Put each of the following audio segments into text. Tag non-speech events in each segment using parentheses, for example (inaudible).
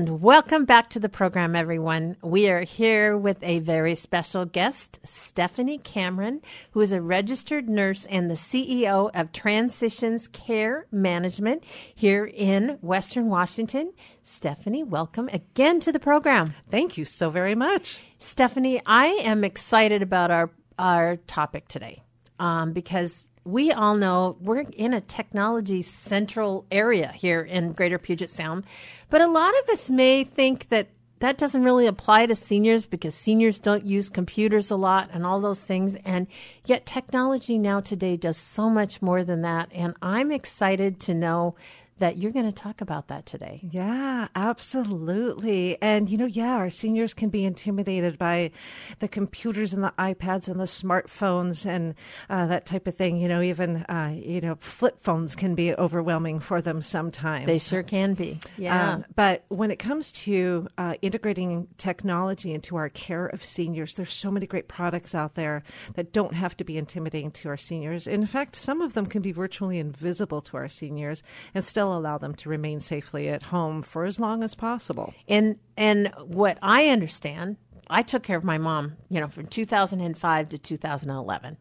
And welcome back to the program, everyone. We are here with a very special guest, Stephanie Cameron, who is a registered nurse and the CEO of Transitions Care Management here in Western Washington. Stephanie, welcome again to the program. Thank you so very much. Stephanie, I am excited about our, our topic today um, because we all know we're in a technology central area here in Greater Puget Sound, but a lot of us may think that that doesn't really apply to seniors because seniors don't use computers a lot and all those things. And yet, technology now today does so much more than that. And I'm excited to know that you're going to talk about that today. Yeah, absolutely. And, you know, yeah, our seniors can be intimidated by the computers and the iPads and the smartphones and uh, that type of thing. You know, even, uh, you know, flip phones can be overwhelming for them sometimes. They sure can be. Yeah. Um, but when it comes to uh, integrating technology into our care of seniors, there's so many great products out there that don't have to be intimidating to our seniors. In fact, some of them can be virtually invisible to our seniors and still still allow them to remain safely at home for as long as possible. And and what I understand, I took care of my mom, you know, from 2005 to 2011.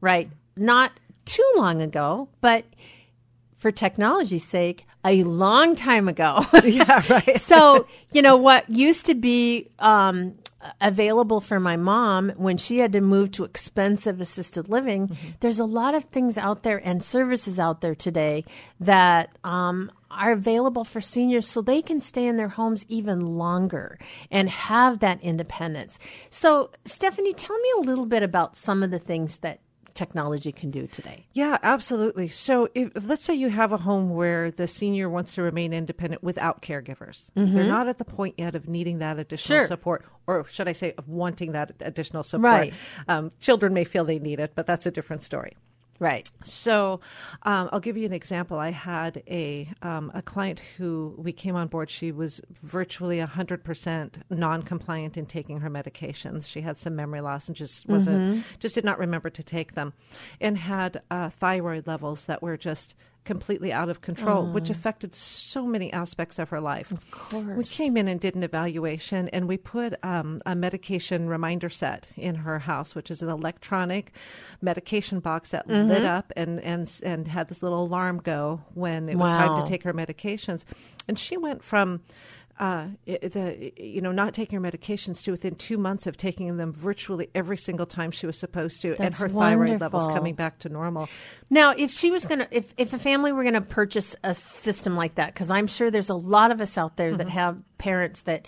Right? Not too long ago, but for technology's sake, a long time ago. (laughs) yeah, right. (laughs) so, you know, what used to be um, available for my mom when she had to move to expensive assisted living. Mm-hmm. There's a lot of things out there and services out there today that um, are available for seniors so they can stay in their homes even longer and have that independence. So, Stephanie, tell me a little bit about some of the things that technology can do today. Yeah, absolutely. So, if, let's say you have a home where the senior wants to remain independent without caregivers. Mm-hmm. They're not at the point yet of needing that additional sure. support, or should I say, of wanting that additional support. Right. Um, children may feel they need it, but that's a different story. Right. So, um, I'll give you an example. I had a um, a client who we came on board. She was virtually hundred percent non-compliant in taking her medications. She had some memory loss and just wasn't mm-hmm. just did not remember to take them, and had uh, thyroid levels that were just completely out of control, which affected so many aspects of her life. Of course. We came in and did an evaluation, and we put um, a medication reminder set in her house, which is an electronic medication box that mm-hmm. lit up and, and, and had this little alarm go when it was wow. time to take her medications. And she went from uh, the you know not taking her medications to within two months of taking them virtually every single time she was supposed to, That's and her wonderful. thyroid levels coming back to normal. Now, if she was gonna, if if a family were gonna purchase a system like that, because I'm sure there's a lot of us out there mm-hmm. that have parents that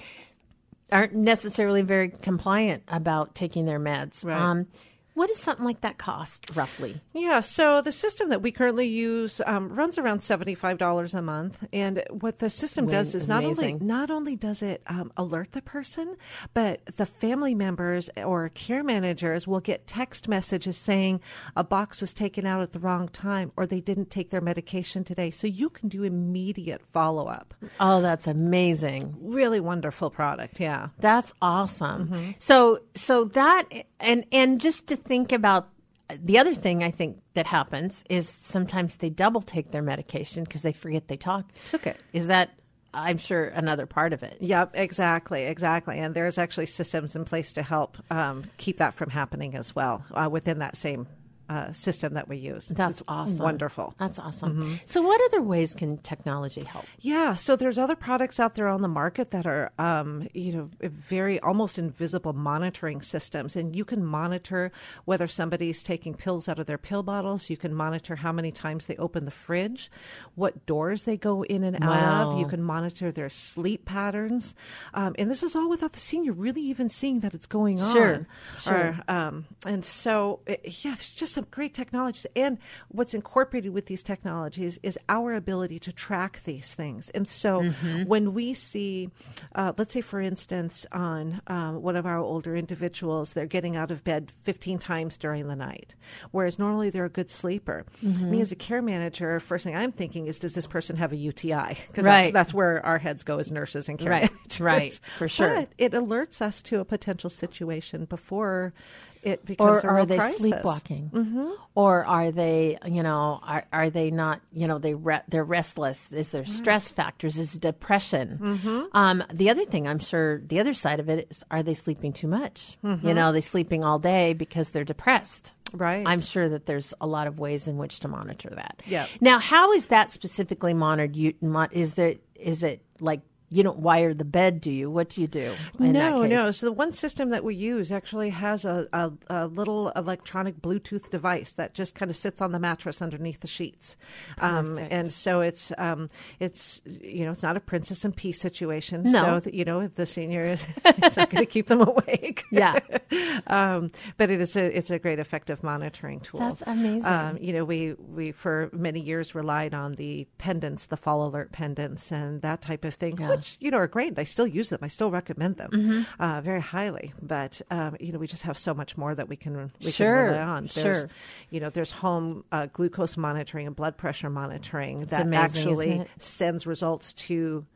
aren't necessarily very compliant about taking their meds. Right. Um, what does something like that cost roughly? Yeah, so the system that we currently use um, runs around seventy five dollars a month, and what the system does is not only not only does it um, alert the person, but the family members or care managers will get text messages saying a box was taken out at the wrong time or they didn't take their medication today, so you can do immediate follow up. Oh, that's amazing! Really wonderful product. Yeah, that's awesome. Mm-hmm. So so that and and just to think about the other thing I think that happens is sometimes they double take their medication because they forget they talk, took it. Is that I'm sure another part of it. Yep, exactly, exactly. And there's actually systems in place to help um, keep that from happening as well uh, within that same uh, system that we use. That's it's awesome. Wonderful. That's awesome. Mm-hmm. So, what other ways can technology help? Yeah, so there's other products out there on the market that are, um, you know, very almost invisible monitoring systems, and you can monitor whether somebody's taking pills out of their pill bottles. You can monitor how many times they open the fridge, what doors they go in and wow. out of. You can monitor their sleep patterns, um, and this is all without the senior really even seeing that it's going on. Sure, sure. Or, um, and so, yeah, there's just some some great technologies. And what's incorporated with these technologies is our ability to track these things. And so mm-hmm. when we see, uh, let's say, for instance, on um, one of our older individuals, they're getting out of bed 15 times during the night, whereas normally they're a good sleeper. Mm-hmm. Me as a care manager, first thing I'm thinking is, does this person have a UTI? Because right. that's, that's, where our heads go as nurses and care right. managers. Right, for sure. But it alerts us to a potential situation before it becomes or are they crisis. sleepwalking mm-hmm. or are they you know are, are they not you know they re- they're restless is there stress factors is it depression Mm-hmm. um, the other thing i'm sure the other side of it is are they sleeping too much Mm-hmm. you know are they sleeping all day because they're depressed Right. i'm sure that there's a lot of ways in which to monitor that Yeah. now how is that specifically monitored you is there is it like you don't wire the bed, do you? What do you do? No, no. So the one system that we use actually has a, a, a little electronic Bluetooth device that just kind of sits on the mattress underneath the sheets, um, and so it's um, it's you know it's not a princess and pea situation. No. So you know the senior is (laughs) it's not going to keep them awake. Yeah. (laughs) um, but it is a it's a great effective monitoring tool. That's amazing. Um, you know, we we for many years relied on the pendants, the fall alert pendants, and that type of thing, Yeah. Which you know are great. I still use them. I still recommend them Mm-hmm. uh, very highly. But um, you know, we just have so much more that we can we Sure, can rely on. There's, sure. You know, there's home uh, glucose monitoring and blood pressure monitoring that amazing, actually sends results to.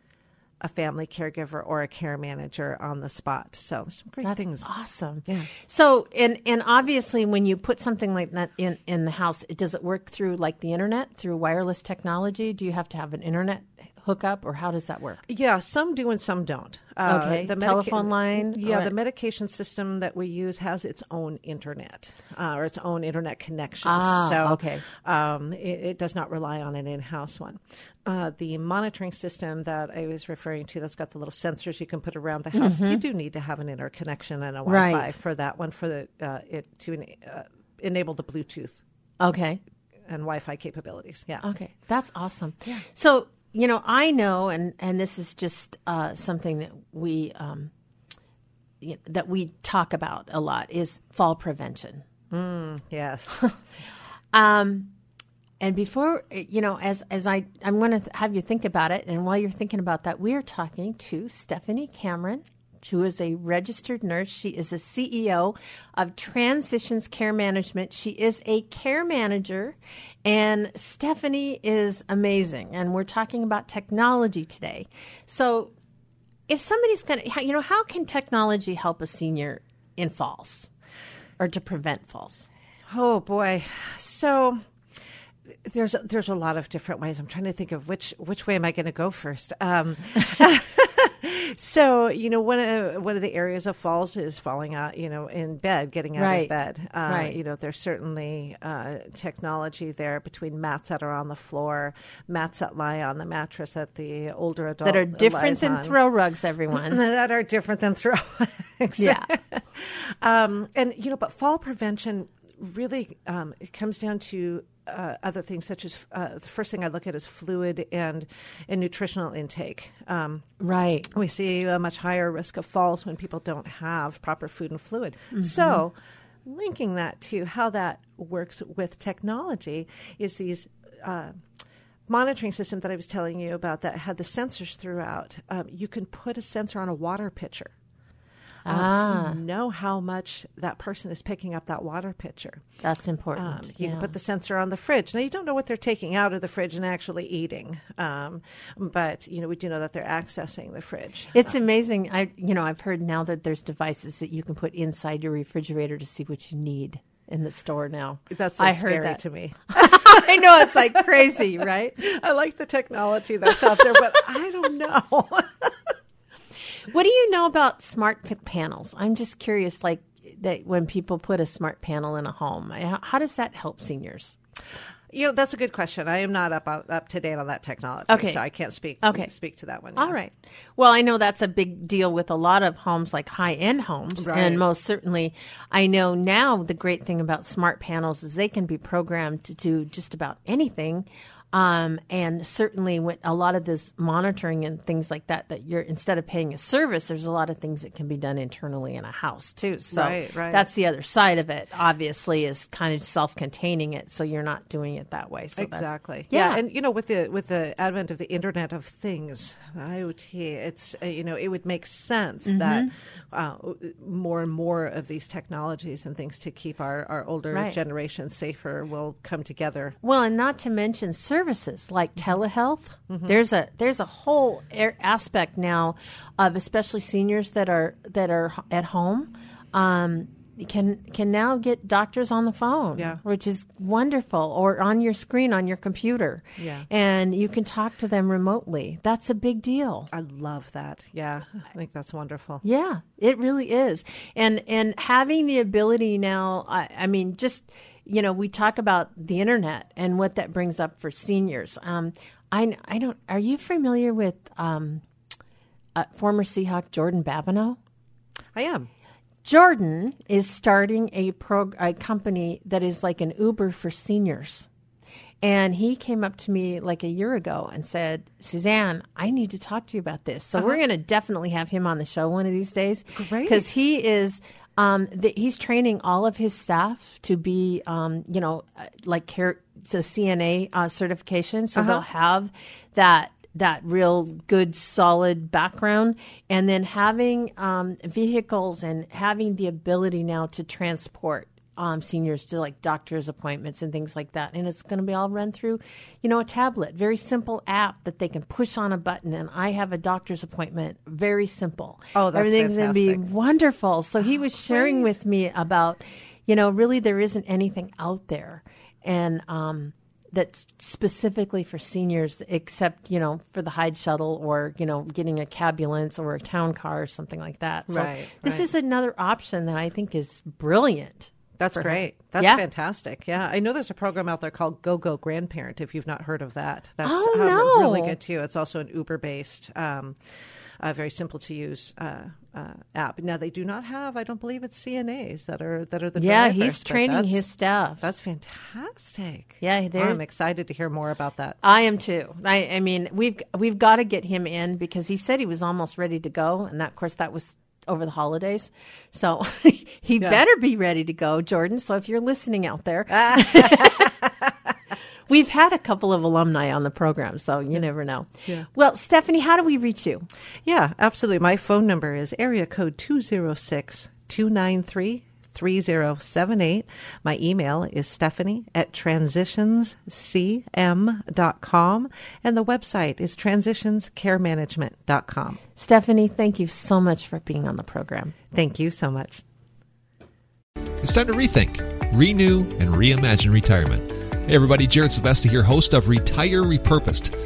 A family caregiver or a care manager on the spot. So some great That's things. awesome. Yeah. So, and and obviously, when you put something like that in in the house, does it work through like the internet, through wireless technology? Do you have to have an internet hookup, or how does that work? Yeah, some do and some don't. Uh, Okay, medica- telephone line, Yeah, or- the medication system that we use has its own internet uh, or its own internet connection. Ah, so, okay. um, it, it does not rely on an in-house one. Uh, the monitoring system that I was referring to, that's got the little sensors you can put around the house. You do need to have an interconnection and a Wi-Fi Mm-hmm. Right. for that one for the uh, it to en- uh, enable the Bluetooth Okay. and Wi-Fi capabilities. Yeah. Okay, that's awesome. Yeah. So you know, I know, and and this is just uh, something that we um, that we talk about a lot is fall prevention. Yes. (laughs) Um, and before you know, as as I I'm going to have you think about it, and while you're thinking about that, we are talking to Stephanie Cameron. Who is a registered nurse? She is a CEO of Transitions Care Management. She is a care manager, and Stephanie is amazing. And we're talking about technology today. So, if somebody's going to, you know, how can technology help a senior in falls or to prevent falls? Oh boy. So there's there's a lot of different ways. I'm trying to think of which which way am I going to go first. Um, (laughs) so you know one of one of the areas of falls is falling out. You know, in bed, getting out Right. of bed. Uh, Right. You know, there's certainly uh, technology there between mats that are on the floor, mats that lie on the mattress that the older adult That are different than on. throw rugs, everyone. (laughs) that are different than throw. rugs yeah. (laughs) um, and you know, but fall prevention really um, it comes down to uh, other things such as uh, the first thing I look at is fluid and and nutritional intake. Um, Right. we see a much higher risk of falls when people don't have proper food and fluid. So, linking that to how that works with technology is these. Uh, Monitoring system that I was telling you about that had the sensors throughout. Um, you can put a sensor on a water pitcher. Um, Ah. so you know how much that person is picking up that water pitcher. That's important. Um, you yeah. can put the sensor on the fridge. Now you don't know what they're taking out of the fridge and actually eating, um, but you know we do know that they're accessing the fridge. it's amazing. I you know I've heard now that there's devices that you can put inside your refrigerator to see what you need in the store now. That's so I heard that. to me. (laughs) I know it's like crazy, right? (laughs) I like the technology that's out there, but I don't know. (laughs) What do you know about smart panels? I'm just curious, like that when people put a smart panel in a home, eh, how, how does that help seniors? you know, that's a good question. I am not up on, up to date on that technology, Okay. so I can't speak Okay. speak to that one. All right. Well, I know that's a big deal with a lot of homes, like high end homes. Right. And most certainly, I know now the great thing about smart panels is they can be programmed to do just about anything. Um, and certainly, when a lot of this monitoring and things like that, that you're instead of paying a service, there's a lot of things that can be done internally in a house too. So Right, right. that's the other side of it. Obviously, is kind of self-containing it, so you're not doing it that way. So that's- exactly. yeah. yeah, and you know, with the with the advent of the Internet of Things, IoT, it's uh, you know, it would make sense Mm-hmm. that uh, more and more of these technologies and things to keep our our older Right. generation safer will come together. Well, and not to mention services like telehealth. There's a there's a whole aspect now of especially seniors that are that are at home. Um, can can now get doctors on the phone, Yeah. which is wonderful, or on your screen on your computer, Yeah. and you can talk to them remotely. That's a big deal. I love that. Yeah, I think that's wonderful. Yeah, it really is. And and having the ability now, I, I mean, just you know, we talk about the internet and what that brings up for seniors. Um, I I don't. Are you familiar with um, uh, former Seahawk Jordan Babineaux? I am. Jordan is starting a prog- a company that is like an Uber for seniors. And he came up to me like a year ago and said, Suzanne, I need to talk to you about this. So we're going to definitely have him on the show one of these days. Great. Because he is, um, the, he's training all of his staff to be, um, you know, like care, to CNA uh, certification. So they'll have that that real good solid background and then having um, vehicles and having the ability now to transport um, seniors to like doctor's appointments and things like that. And it's going to be all run through you know a tablet. Very simple app that they can push on a button. And i have a doctor's appointment. Very simple. Oh, that's everything's going to be wonderful. So he was sharing with me about you know really there isn't anything out there. And um, that's specifically for seniors, except you know for the Hyde shuttle or you know getting a cabulance or a town car or something like that. So Right, this right. is another option that I think is brilliant. That's great. That's Yeah. fantastic. Yeah, I know there's a program out there called Go Go Grandparent. If you've not heard of that, that's Oh, um, really good too. It's also an Uber based, um, uh, very simple to use uh, uh, app. Now they do not have, I don't believe it's CNAs that are that are the Yeah, he's training his staff. That's fantastic. Yeah, Oh, I'm excited to hear more about that. I am too. I, I mean, we've we've got to get him in because he said he was almost ready to go, and that, of course, that was over the holidays. So (laughs) he better be ready to go, Jordan. So if you're listening out there, (laughs) (laughs) we've had a couple of alumni on the program, so you never know. Yeah. Well, Stephanie, how do we reach you? Yeah, absolutely. My phone number is area code 206 293 3078. My email is stephanie at transitionscm.com. And the website is transitionscaremanagement.com. Stephanie, thank you so much for being on the program. Thank you so much. It's time to rethink, renew, and reimagine retirement. Hey, everybody, Jared Sebesti here, host of Retire Repurposed.